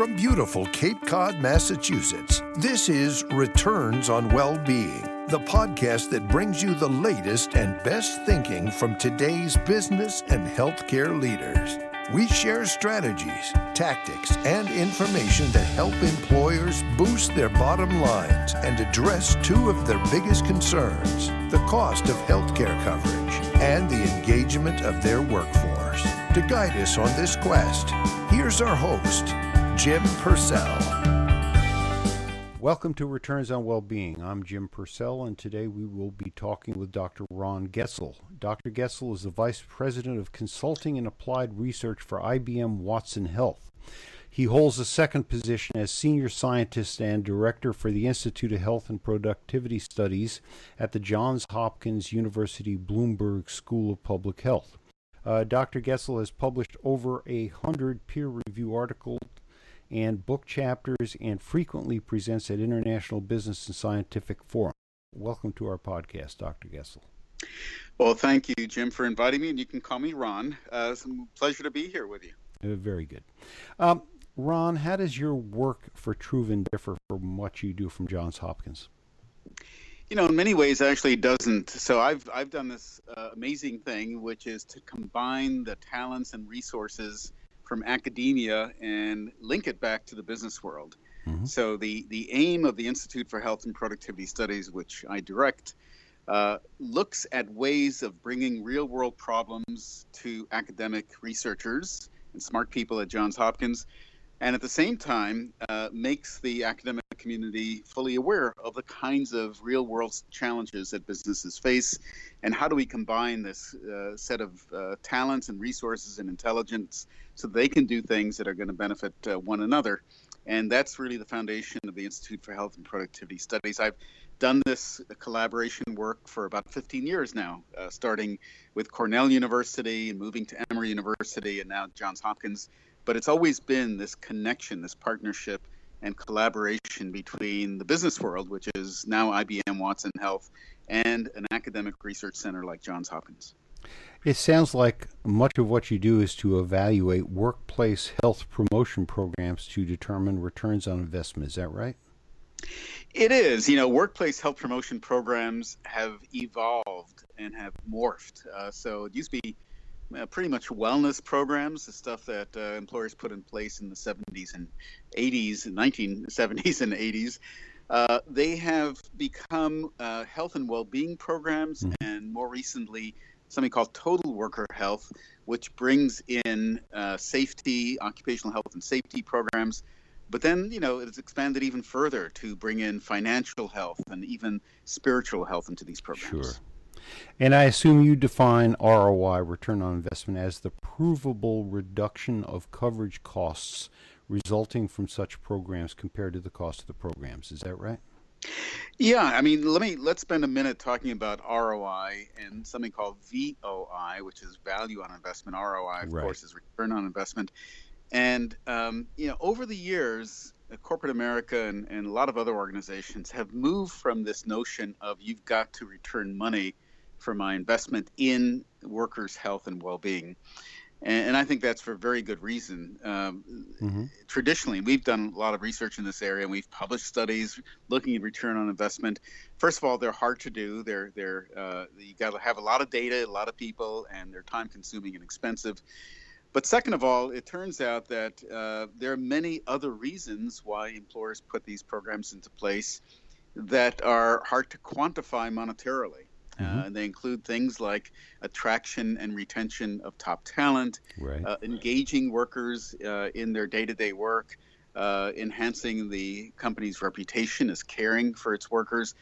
From beautiful Cape Cod, Massachusetts, this is Returns on Well-Being, the podcast that brings you the latest and best thinking from today's business and healthcare leaders. We share strategies, tactics, and information that help employers boost their bottom lines and address two of their biggest concerns the cost of healthcare coverage and the engagement of their workforce. To guide us on this quest, here's our host, Jim Purcell. Welcome to Returns on Wellbeing. I'm Jim Purcell, and today we will be talking with Dr. Ron Goetzel. Dr. Goetzel is the Vice President of Consulting and Applied Research for IBM Watson Health. He holds a second position as Senior Scientist and Director for the Institute of Health and Productivity Studies at the Johns Hopkins University Bloomberg School of Public Health. Uh, Dr. Goetzel has published over a hundred peer review articles and book chapters and frequently presents at international business and scientific forums. Welcome to our podcast, Dr. Goetzel. Well, thank you, Jim, for inviting me, and you can call me Ron. Uh, it's a pleasure to be here with you. Uh, very good. Um, Ron, how does your work for Truven differ from what you do from Johns Hopkins? You know, in many ways, actually doesn't. So I've I've done this uh, amazing thing, which is to combine the talents and resources from academia and link it back to the business world. Mm-hmm. So the the aim of the Institute for Health and Productivity Studies, which I direct, uh, looks at ways of bringing real world problems to academic researchers and smart people at Johns Hopkins, and at the same time uh, makes the academic community fully aware of the kinds of real world challenges that businesses face and how do we combine this uh, set of uh, talents and resources and intelligence so they can do things that are going to benefit uh, one another? And that's really the foundation of the institute for health and productivity studies. I've done this collaboration work for about 15 years now uh, starting with cornell university and moving to emory university and now johns hopkins. But it's always been this connection this partnership and collaboration between the business world, which is now IBM Watson Health, and an academic research center like Johns Hopkins. It sounds like much of what you do is to evaluate workplace health promotion programs to determine returns on investment. Is that right? It is. You know, workplace health promotion programs have evolved and have morphed. Uh, so it used to be uh, pretty much wellness programs, the stuff that uh, employers put in place in the 70s and 80s, 1970s and 80s. Uh, they have become uh, health and well-being programs, mm-hmm. and more recently, something called Total Worker Health, which brings in uh, safety, occupational health and safety programs. But then, you know, it's expanded even further to bring in financial health and even spiritual health into these programs. Sure. And I assume you define ROI, return on investment, as the provable reduction of coverage costs resulting from such programs compared to the cost of the programs. Is that right? Yeah, I mean, let me let's spend a minute talking about ROI and something called VOI, which is value on investment. ROI, of right. course, is return on investment. And um, you know, over the years, uh, corporate America and, and a lot of other organizations have moved from this notion of you've got to return money for my investment in workers' health and well-being. And, and I think that's for very good reason. Um, mm-hmm. Traditionally, we've done a lot of research in this area, and we've published studies looking at return on investment. First of all, they're hard to do. They're they're uh, you got to have a lot of data, a lot of people, and they're time-consuming and expensive. But second of all, it turns out that uh, there are many other reasons why employers put these programs into place that are hard to quantify monetarily. Mm-hmm. Uh, they include things like attraction and retention of top talent, right. uh, engaging workers uh, in their day to day work, uh, enhancing the company's reputation as caring for its workers.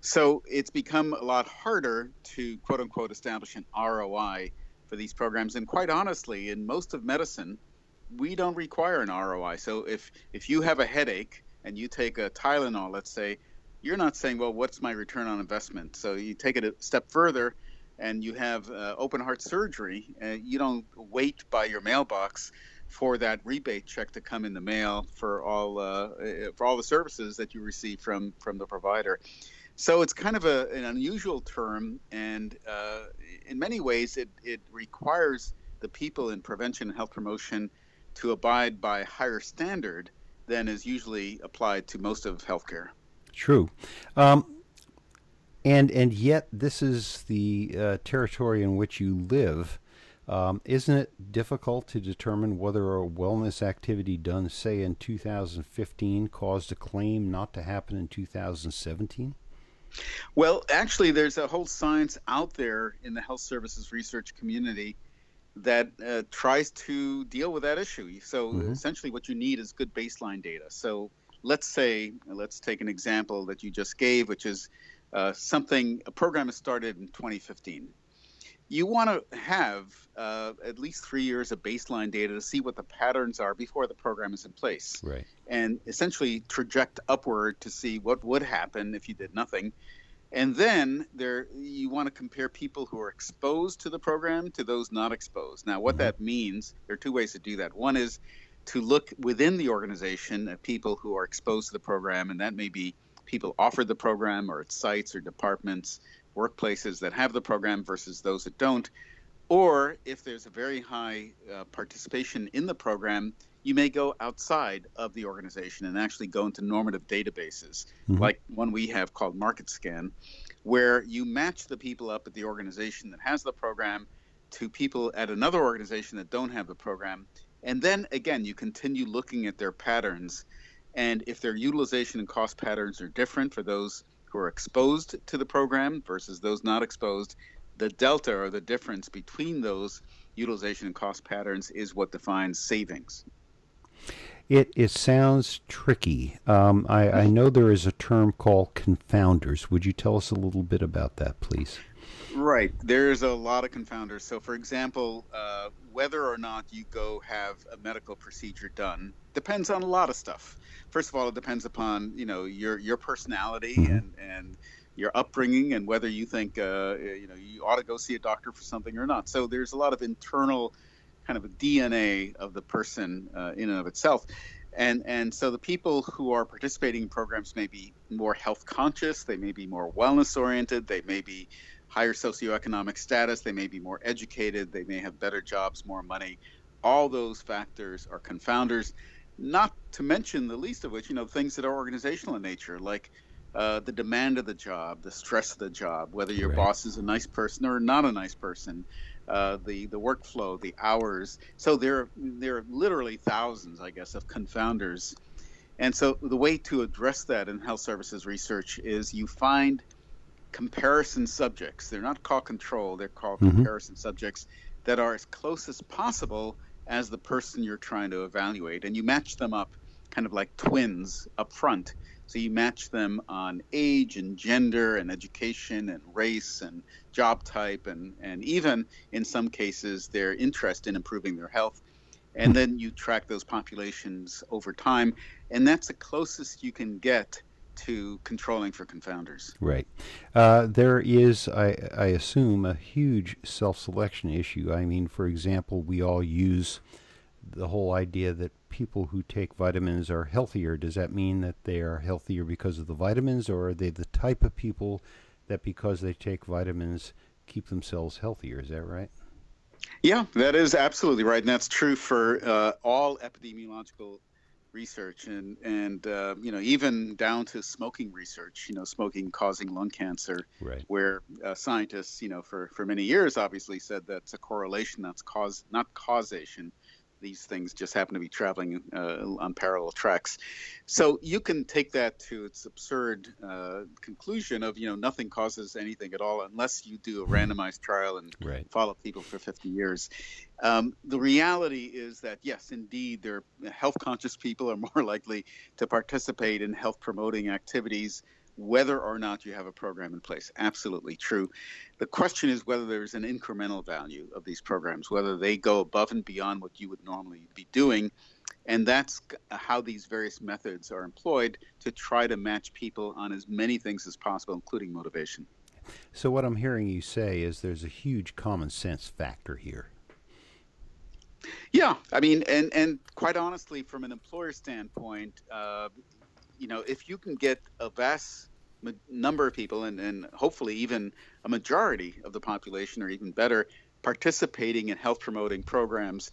So it's become a lot harder to quote unquote establish an ROI for these programs. And quite honestly, in most of medicine, we don't require an ROI. So if, if you have a headache and you take a Tylenol, let's say, you're not saying, well, what's my return on investment? So you take it a step further and you have uh, open heart surgery. Uh, you don't wait by your mailbox for that rebate check to come in the mail for all uh, for all the services that you receive from from the provider. So it's kind of a, an unusual term, and uh, in many ways, it, it requires the people in prevention and health promotion to abide by a higher standard than is usually applied to most of healthcare. True. Um, and and yet this is the uh, territory in which you live. Um, isn't it difficult to determine whether a wellness activity done, say, in 2015 caused a claim not to happen in 2017? Well, actually, there's a whole science out there in the health services research community that uh, tries to deal with that issue. So mm-hmm. essentially, what you need is good baseline data. So let's say, let's take an example that you just gave, which is uh, something a program is started in 2015 you want to have uh, at least three years of baseline data to see what the patterns are before the program is in place. Right. And essentially traject upward to see what would happen if you did nothing. And then there, you want to compare people who are exposed to the program to those not exposed. Now, what mm-hmm. that means, there are two ways to do that. One is to look within the organization at people who are exposed to the program, and that may be people offered the program or at sites or departments workplaces that have the program versus those that don't. Or if there's a very high uh, participation in the program, you may go outside of the organization and actually go into normative databases, mm-hmm. like one we have called MarketScan, where you match the people up at the organization that has the program to people at another organization that don't have the program. And then again, you continue looking at their patterns. And if their utilization and cost patterns are different for those who are exposed to the program versus those not exposed, the delta or the difference between those utilization and cost patterns is what defines savings. It, it sounds tricky. Um, I, I know there is a term called confounders. Would you tell us a little bit about that, please? Right. There's a lot of confounders. So, for example, uh, whether or not you go have a medical procedure done depends on a lot of stuff first of all, it depends upon you know your your personality mm-hmm. and and your upbringing and whether you think uh, you know you ought to go see a doctor for something or not. So there's a lot of internal kind of a DNA of the person uh, in and of itself. And, and so the people who are participating in programs may be more health conscious, they may be more wellness oriented, they may be higher socioeconomic status, they may be more educated, they may have better jobs, more money. All those factors are confounders not to mention the least of which, you know, things that are organizational in nature, like uh, the demand of the job, the stress of the job, whether your right. boss is a nice person or not a nice person, uh, the the workflow, the hours. So there there are literally thousands, I guess, of confounders. And so the way to address that in health services research is you find comparison subjects. They're not called control; they're called mm-hmm. comparison subjects that are as close as possible as the person you're trying to evaluate. And you match them up kind of like twins up front. So you match them on age and gender and education and race and job type and, and even in some cases their interest in improving their health. And then you track those populations over time. And that's the closest you can get to controlling for confounders. Right. Uh, there is, I, I assume, a huge self selection issue. I mean, for example, we all use the whole idea that people who take vitamins are healthier. Does that mean that they are healthier because of the vitamins, or are they the type of people that because they take vitamins keep themselves healthier? Is that right? Yeah, that is absolutely right. And that's true for uh, all epidemiological research and and uh, you know even down to smoking research you know smoking causing lung cancer right. where uh, scientists you know for for many years obviously said that's a correlation that's cause not causation these things just happen to be traveling uh, on parallel tracks. So you can take that to its absurd uh, conclusion of you know nothing causes anything at all unless you do a randomized trial and right. follow people for 50 years. Um, the reality is that yes, indeed, there health conscious people are more likely to participate in health promoting activities whether or not you have a program in place. Absolutely true. The question is whether there's an incremental value of these programs, whether they go above and beyond what you would normally be doing. And that's how these various methods are employed to try to match people on as many things as possible, including motivation. So, what I'm hearing you say is there's a huge common sense factor here. Yeah, I mean, and and quite honestly, from an employer standpoint, uh, you know, if you can get a vast number of people and, and hopefully even a majority of the population or even better participating in health promoting programs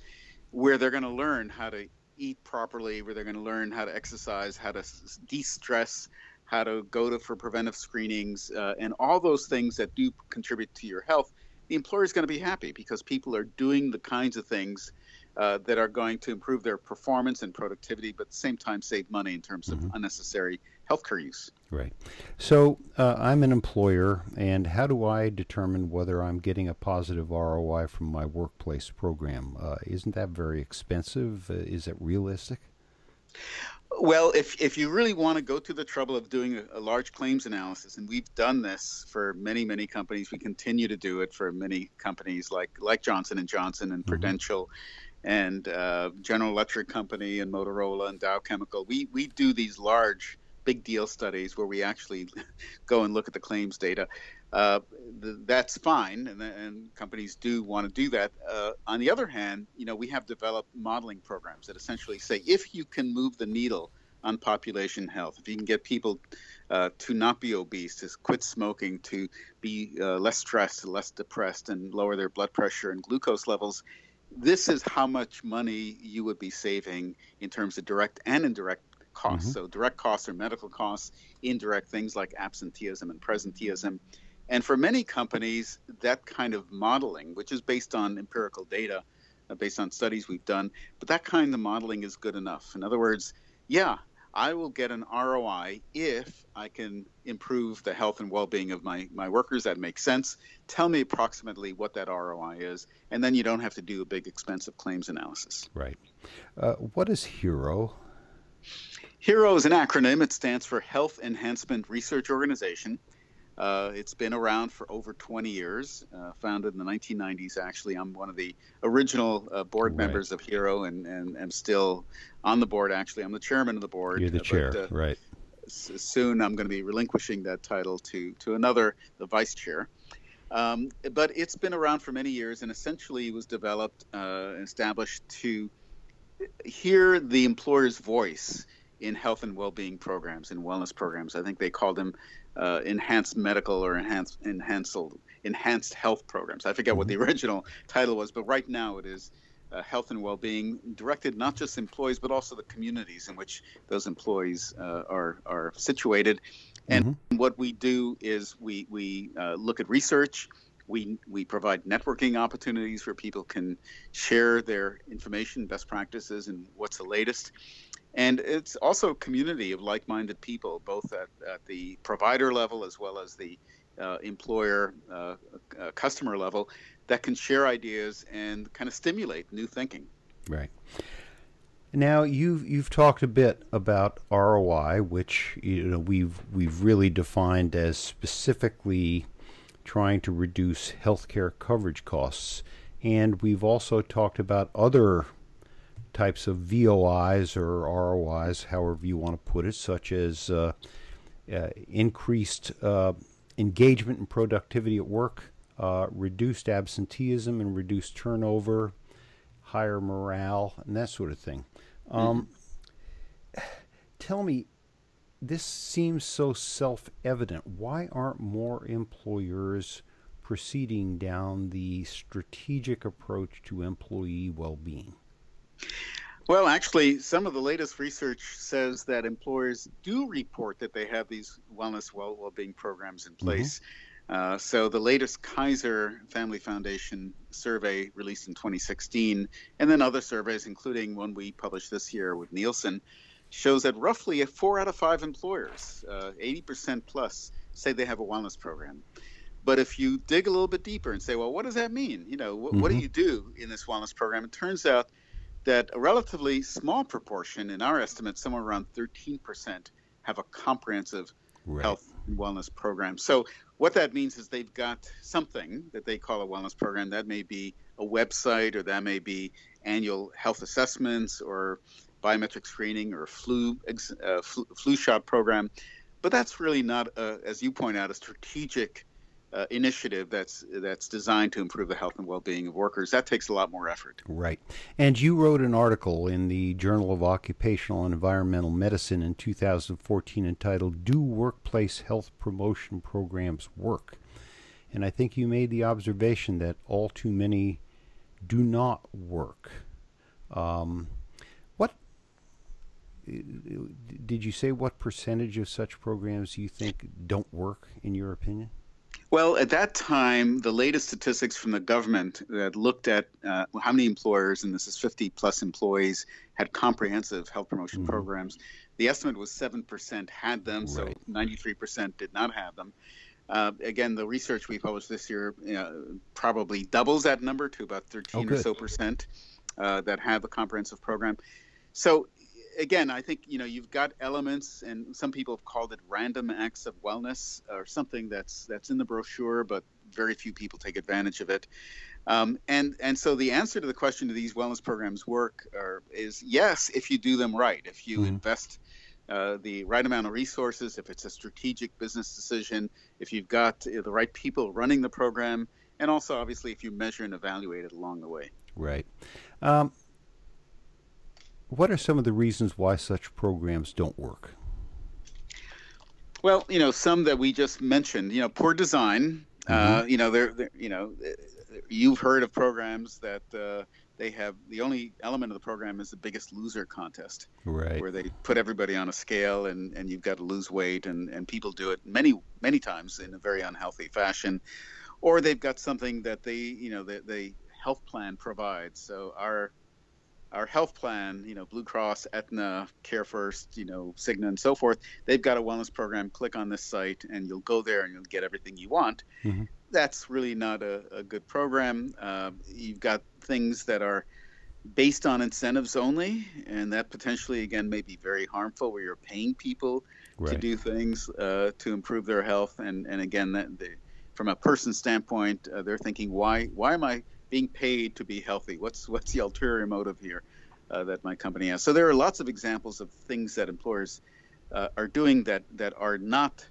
where they're going to learn how to eat properly, where they're going to learn how to exercise, how to de-stress, how to go to for preventive screenings, uh, and all those things that do contribute to your health, the employer is going to be happy because people are doing the kinds of things uh, that are going to improve their performance and productivity, but at the same time save money in terms of mm-hmm. unnecessary healthcare use. Right. So uh, I'm an employer, and how do I determine whether I'm getting a positive ROI from my workplace program? Uh, isn't that very expensive? Uh, is it realistic? Well, if if you really want to go to the trouble of doing a, a, large claims analysis, and we've done this for many many companies, we continue to do it for many companies like like Johnson and Johnson and mm-hmm. And uh, General Electric Company and Motorola and Dow Chemical. We we do these large big deal studies where we actually go and look at the claims data. Uh, th- that's fine, and, and, companies do want to do that. Uh, on the other hand, you know, we have developed modeling programs that essentially say if you can move the needle on population health, if you can get people uh, to not be obese, to quit smoking, to be uh, less stressed, less depressed, and lower their blood pressure and glucose levels, this is how much money you would be saving in terms of direct and indirect costs. Mm-hmm. So direct costs are medical costs, indirect things like absenteeism and presenteeism. And for many companies, that kind of modeling, which is based on empirical data, uh, based on studies we've done, but that kind of modeling is good enough. In other words, yeah, I will get an ROI if I can improve the health and well-being of my, my workers. That makes sense. Tell me approximately what that ROI is, and then you don't have to do a big expensive claims analysis. Right. Uh, what is HERO? HERO is an acronym. It stands for Health Enhancement Research Organization. Uh, it's been around for over 20 years, uh, founded in the 1990s. Actually, I'm one of the original uh, board right. members of HERO and, and am still on the board. Actually, I'm the chairman of the board. You're the uh, chair, but, uh, right. Soon I'm going to be relinquishing that title to, to another, the vice chair. Um, but it's been around for many years and essentially was developed and uh, established to hear the employer's voice in health and well-being programs and wellness programs. I think they call them uh, enhanced medical or enhanced enhanced enhanced health programs. I forget what the mm-hmm. original title was, but right now it is uh, health and well-being directed not just employees but also the communities in which those employees uh, are are situated. And mm-hmm. what we do is we we uh, look at research. We, we provide networking opportunities where people can share their information, best practices, and what's the latest and it's also a community of like-minded people, both at, at the provider level as well as the uh, employer uh, uh, customer level, that can share ideas and kind of stimulate new thinking. Right. Now you've you've talked a bit about ROI, which you know we've we've really defined as specifically trying to reduce healthcare coverage costs, and we've also talked about other types of VOIs or ROIs, however you want to put it, such as uh, uh, increased uh, engagement and productivity at work, uh, reduced absenteeism and reduced turnover, higher morale, and that sort of thing. Um, mm-hmm. Tell me, this seems so self evident. Why aren't more employers proceeding down the strategic approach to employee well being? Well, actually, some of the latest research says that employers do report that they have these wellness well well-being programs in place. Mm-hmm. Uh, so the latest Kaiser Family Foundation survey released in 2016, and then other surveys, including one we published this year with Nielsen, shows that roughly four out of five employers, uh, 80% plus, say they have a wellness program. But if you dig a little bit deeper and say, well, what does that mean? You know, wh- mm-hmm. what do mm-hmm. you do in this wellness program? It turns out that a relatively small proportion, in our estimate, somewhere around 13%, have a comprehensive right. health and wellness program. So, what that means is they've got something that they call a wellness program. That may be a website, or that may be annual health assessments, or biometric screening, or flu, uh, flu, flu shot program. But that's really not, a, as you point out, a strategic uh, initiative that's that's designed to improve the health and well-being of workers. That takes a lot more effort. Right. And you wrote an article in the Journal of Occupational and Environmental Medicine in 2014 entitled "Do Workplace Health Promotion Programs Work?" And I think you made the observation that all too many do not work. Um, did you say what percentage of such programs you think don't work, in your opinion? Well, at that time, the latest statistics from the government that looked at uh, how many employers, and this is 50 plus employees, had comprehensive health promotion mm-hmm. programs. The estimate was 7% had them, so 93% did not have them. Uh, again, the research we published this year uh, probably doubles that number to about 13 oh, or so percent uh, that have a comprehensive program. So again, I think you know you've got elements, and some people have called it random acts of wellness, or something that's that's in the brochure, but very few people take advantage of it. Um, and and so the answer to the question, do these wellness programs work, or, is yes, if you do them right, if you mm-hmm. invest. Uh, the right amount of resources, if it's a strategic business decision, if you've got the right people running the program, and also obviously if you measure and evaluate it along the way. Right. Um, what are some of the reasons why such programs don't work? Well, you know, some that we just mentioned. You know, poor design. Uh, mm-hmm. Uh, you know, they're, they're, you know, you've heard of programs that uh, they have the only element of the program is the biggest loser contest, right? Where they put everybody on a scale and and you've got to lose weight and and people do it many many times in a very unhealthy fashion, or they've got something that they you know that they health plan provides. So our our health plan, you know, Blue Cross, Aetna, Care First, you know, Cigna, and so forth, they've got a wellness program. Click on this site, and you'll go there and you'll get everything you want. Mm-hmm. That's really not a, a good program. Uh, you've got things that are based on incentives only, and that potentially, again, may be very harmful where you're paying people right. to do things uh, to improve their health. And, and again, that they, from a person standpoint, uh, they're thinking, why, why am I being paid to be healthy? What's what's the ulterior motive here uh, that my company has? So there are lots of examples of things that employers uh, are doing that that are not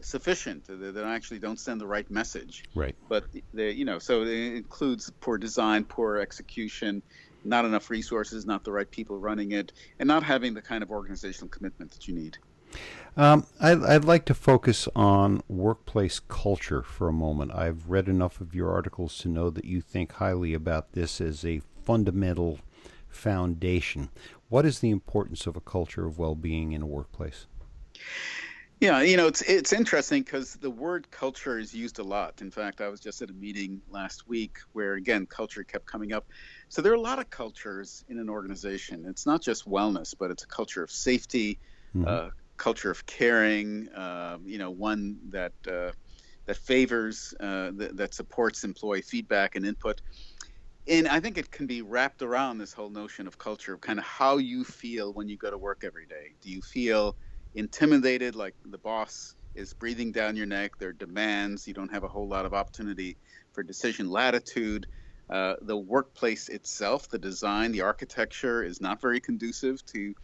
sufficient that actually don't send the right message right but they you know so it includes poor design poor execution not enough resources not the right people running it and not having the kind of organizational commitment that you need um, I'd, I'd, like to focus on workplace culture for a moment. I've read enough of your articles to know that you think highly about this as a fundamental foundation. What is the importance of a culture of well being in a workplace? Yeah, you know, it's it's interesting because the word culture is used a lot. In fact, I was just at a meeting last week where again culture kept coming up. So there are a lot of cultures in an organization. It's not just wellness, but it's a culture of safety, mm-hmm. uh, culture of caring, uh, you know, one that uh, that favors, uh, th- that supports employee feedback and input. And I think it can be wrapped around this whole notion of culture, of kind of how you feel when you go to work every day. Do you feel intimidated, like the boss is breathing down your neck? There are demands. You don't have a whole lot of opportunity for decision latitude. Uh, the workplace itself, the design, the architecture is not very conducive to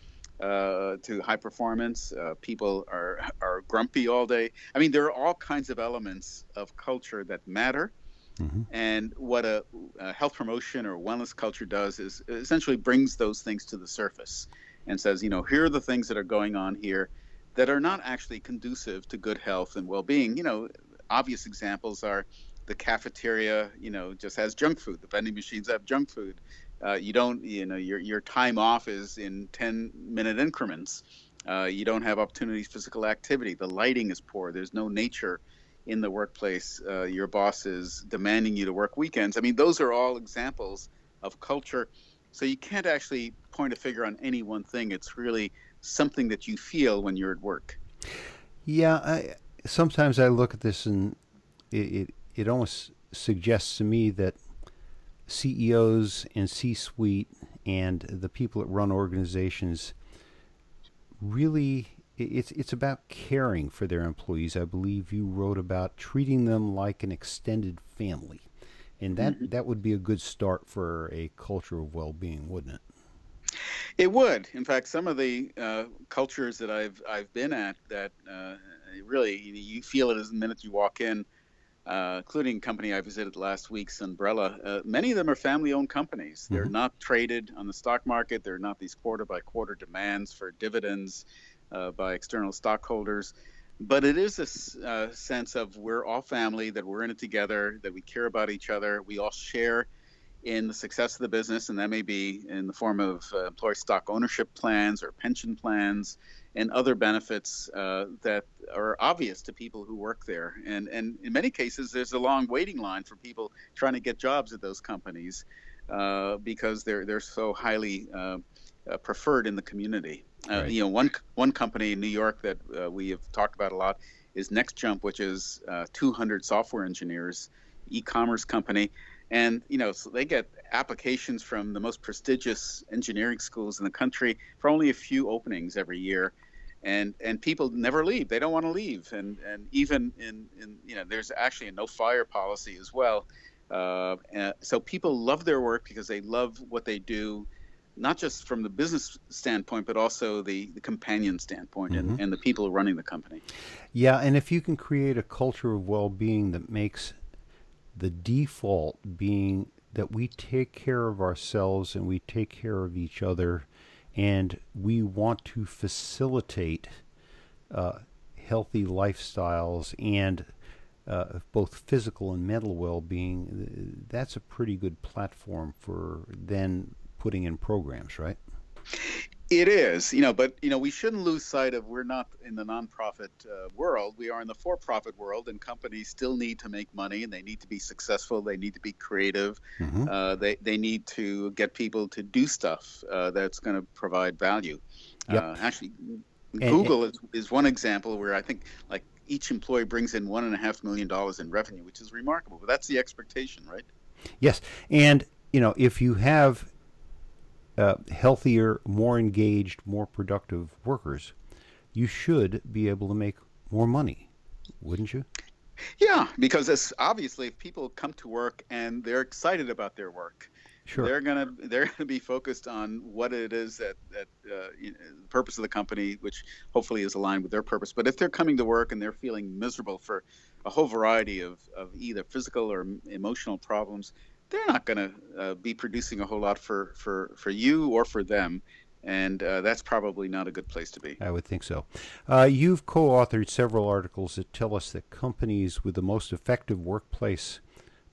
uh, to high performance. Uh, people are are grumpy all day. I mean, there are all kinds of elements of culture that matter. Mm-hmm. And what a, a, health promotion or wellness culture does is essentially brings those things to the surface and says, you know, here are the things that are going on here that are not actually conducive to good health and well-being. You know, obvious examples are the cafeteria, you know, just has junk food. The vending machines have junk food. Uh, you don't, you know, your your time off is in 10 minute increments. Uh, you don't have opportunities physical activity. The lighting is poor. There's no nature in the workplace. Uh, your boss is demanding you to work weekends. I mean, those are all examples of culture. So you can't actually point a finger on any one thing. It's really something that you feel when you're at work. Yeah, I, sometimes I look at this and it, it, it almost suggests to me that CEOs and C suite and the people that run organizations really it's it's about caring for their employees. I believe you wrote about treating them like an extended family. And that, mm-hmm. that would be a good start for a culture of well-being, wouldn't it? It would. In fact, some of the uh, cultures that I've I've been at that uh, really you feel it as the minute you walk in uh, including a company I visited last week, Sunbrella. Uh, many of them are family-owned companies. They're mm-hmm. not traded on the stock market. They're not these quarter-by-quarter demands for dividends uh, by external stockholders. But it is a uh, sense of we're all family, that we're in it together, that we care about each other. We all share in the success of the business, and that may be in the form of uh, employee stock ownership plans or pension plans and other benefits uh, that are obvious to people who work there. And, and in many cases, there's a long waiting line for people trying to get jobs at those companies uh, because they're, they're so highly uh, uh, preferred in the community. Uh, right. You know, one, one company in New York that we have talked about a lot is NextJump, which is 200 software engineers, e-commerce company and you know so they get applications from the most prestigious engineering schools in the country for only a few openings every year. And and people never leave. They don't want to leave. And and even in in you know there's actually a no fire policy as well. Uh, so people love their work because they love what they do not just from the business standpoint but also the, the companion standpoint mm-hmm. and, and the people running the company. Yeah and if you can create a culture of well-being that makes the default being that we take care of ourselves and we take care of each other, and we want to facilitate uh, healthy lifestyles and uh, both physical and mental well being. That's a pretty good platform for then putting in programs, right? It is, you know, but you know, we shouldn't lose sight of we're not in the nonprofit uh, world. We are in the for-profit world, and companies still need to make money, and they need to be successful. They need to be creative. Mm-hmm. Uh, they they need to get people to do stuff uh, that's going to provide value. Yep. Uh, actually, and, Google and, is, is one example where I think like each employee brings in one and a half million dollars in revenue, which is remarkable. But that's the expectation, right? Yes, and you know, if you have uh, healthier, more engaged, more productive workers, you should be able to make more money, wouldn't you? Yeah, because it's obviously if people come to work and they're excited about their work, sure. they're gonna they're gonna be focused on what it is that that uh, you know, the purpose of the company, which hopefully is aligned with their purpose. But if they're coming to work and they're feeling miserable for a whole variety of, of either physical or emotional problems, they're not going to uh, be producing a whole lot for, for, for you or for them. And uh, that's probably not a good place to be. I would think so. Uh, you've co authored several articles that tell us that companies with the most effective workplace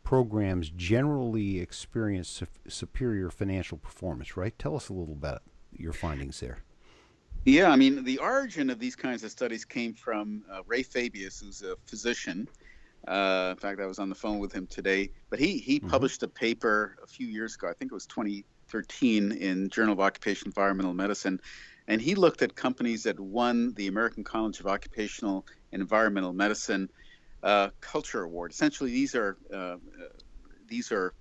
programs generally experience su- superior financial performance, right? Tell us a little about your findings there. Yeah, I mean, the origin of these kinds of studies came from uh, Ray Fabius, who's a physician uh, in fact, I was on the phone with him today. But he he mm-hmm. published a paper a few years ago. I think it was 2013 in Journal of Occupational Environmental Medicine, and he looked at companies that won the American College of Occupational and Environmental Medicine uh, Culture Award. Essentially, these are uh, uh these are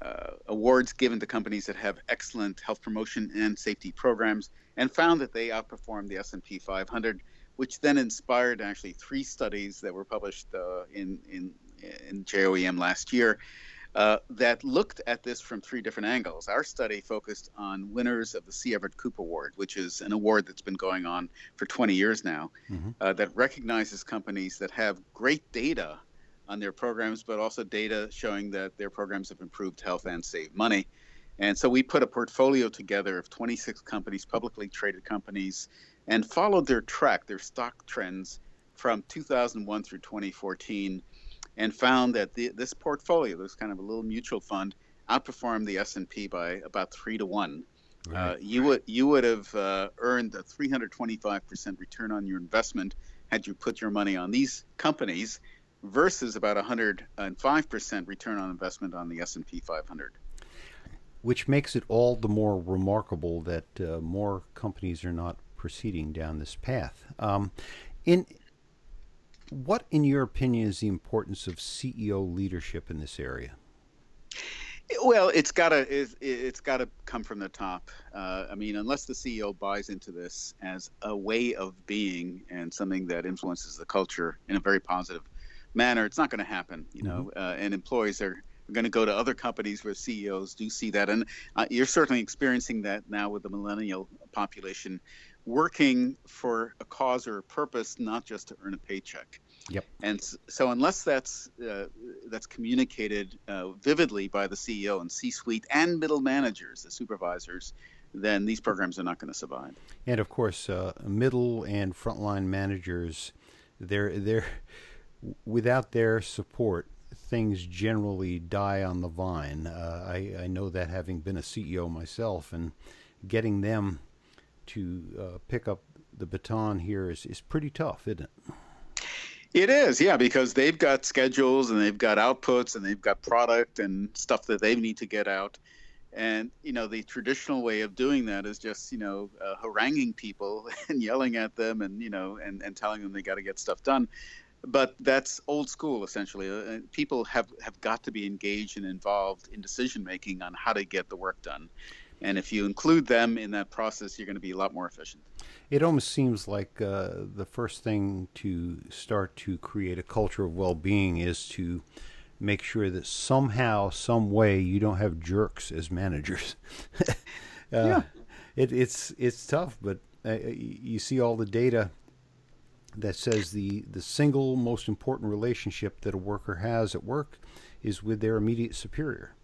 uh, awards given to companies that have excellent health promotion and safety programs, and found that they outperformed the S&P 500 which then inspired actually three studies that were published uh, in, in, in JOEM last year uh, that looked at this from three different angles. Our study focused on winners of the C. Everett Koop Award, which is an award that's been going on for 20 years now, mm-hmm. uh, that recognizes companies that have great data on their programs, but also data showing that their programs have improved health and saved money. And so we put a portfolio together of 26 companies, publicly traded companies, and followed their track, their stock trends from 2001 through 2014, and found that the, this portfolio, this kind of a little mutual fund, outperformed the S&P by about three to one. Right. Uh, you would you would have uh, earned a 325% return on your investment had you put your money on these companies, versus about 105% return on investment on the S&P 500 which makes it all the more remarkable that uh, more companies are not proceeding down this path. Um, in what, in your opinion, is the importance of CEO leadership in this area? Well, it's gotta it's gotta come from the top. Uh, I mean, unless the CEO buys into this as a way of being and something that influences the culture in a very positive manner, it's not going to happen. You know, mm-hmm. uh, and employees are going to go to other companies where CEOs do see that, and uh, you're certainly experiencing that now with the millennial population working for a cause or a purpose, not just to earn a paycheck. Yep. And so, unless that's uh, that's communicated uh, vividly by the CEO and C-suite and middle managers, the supervisors, then these programs are not going to survive. And of course, uh, middle and frontline managers, they're they're without their support, things generally die on the vine. Uh, I, I know that having been a CEO myself, and getting them to uh, pick up the baton here is, is pretty tough, isn't it? It is, yeah, because they've got schedules and they've got outputs and they've got product and stuff that they need to get out. And you know, the traditional way of doing that is just you know uh, haranguing people and yelling at them and you know and, and telling them they got to get stuff done. But that's old school essentially. Uh, people have have got to be engaged and involved in decision making on how to get the work done. And if you include them in that process, you're going to be a lot more efficient. It almost seems like uh, the first thing to start to create a culture of well being is to make sure that somehow, some way, you don't have jerks as managers. uh, yeah. It, it's, it's tough, but uh, you see all the data that says the, the single most important relationship that a worker has at work is with their immediate superior.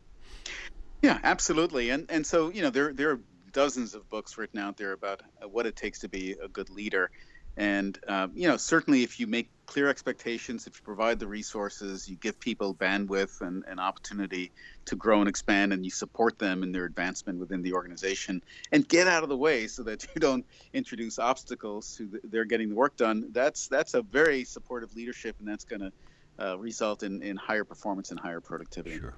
Yeah, absolutely. And and so you know there there are dozens of books written out there about uh, what it takes to be a good leader. And um, you know certainly if you make clear expectations, if you provide the resources, you give people bandwidth and an opportunity to grow and expand, and you support them in their advancement within the organization, and get out of the way so that you don't introduce obstacles to the, they're getting the work done. That's that's a very supportive leadership, and that's going to uh, result in, in higher performance and higher productivity. Sure.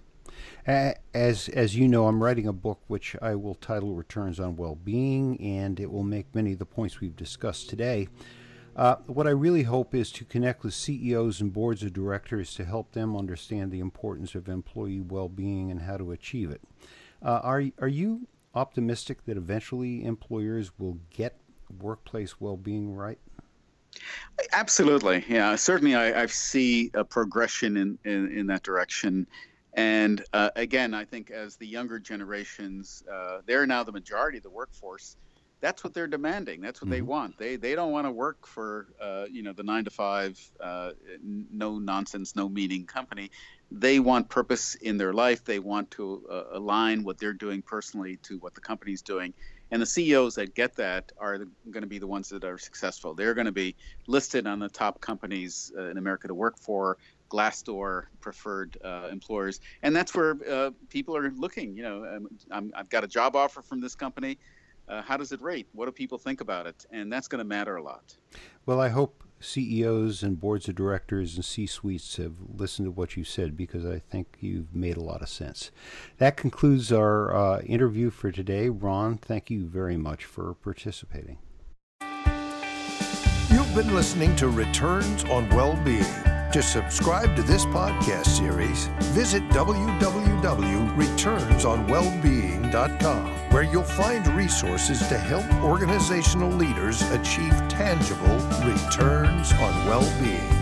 As as you know, I'm writing a book which I will title "Returns on Well-Being," and it will make many of the points we've discussed today. Uh, what I really hope is to connect with CEOs and boards of directors to help them understand the importance of employee well-being and how to achieve it. Uh, are are you optimistic that eventually employers will get workplace well-being right? Absolutely, yeah. Certainly, I, I see a progression in, in, in that direction. And uh, again, I think as the younger generations, uh, they're now the majority of the workforce. That's what they're demanding. That's what mm-hmm. they want. They they don't want to work for uh, you know the nine to five, uh, no nonsense, no meaning company. They want purpose in their life. They want to uh, align what they're doing personally to what the company's doing. And the CEOs that get that are going to be the ones that are successful. They're going to be listed on the top companies uh, in America to work for. Glassdoor preferred uh, employers, and that's where uh, people are looking. You know, um, i have got a job offer from this company. Uh, how does it rate? What do people think about it? And that's going to matter a lot. Well, I hope CEOs and boards of directors and C suites have listened to what you said because I think you've made a lot of sense. That concludes our uh, interview for today. Ron, thank you very much for participating. You've been listening to Returns on Well-Being. To subscribe to this podcast series, visit www.returnsonwellbeing.com, where you'll find resources to help organizational leaders achieve tangible returns on well being.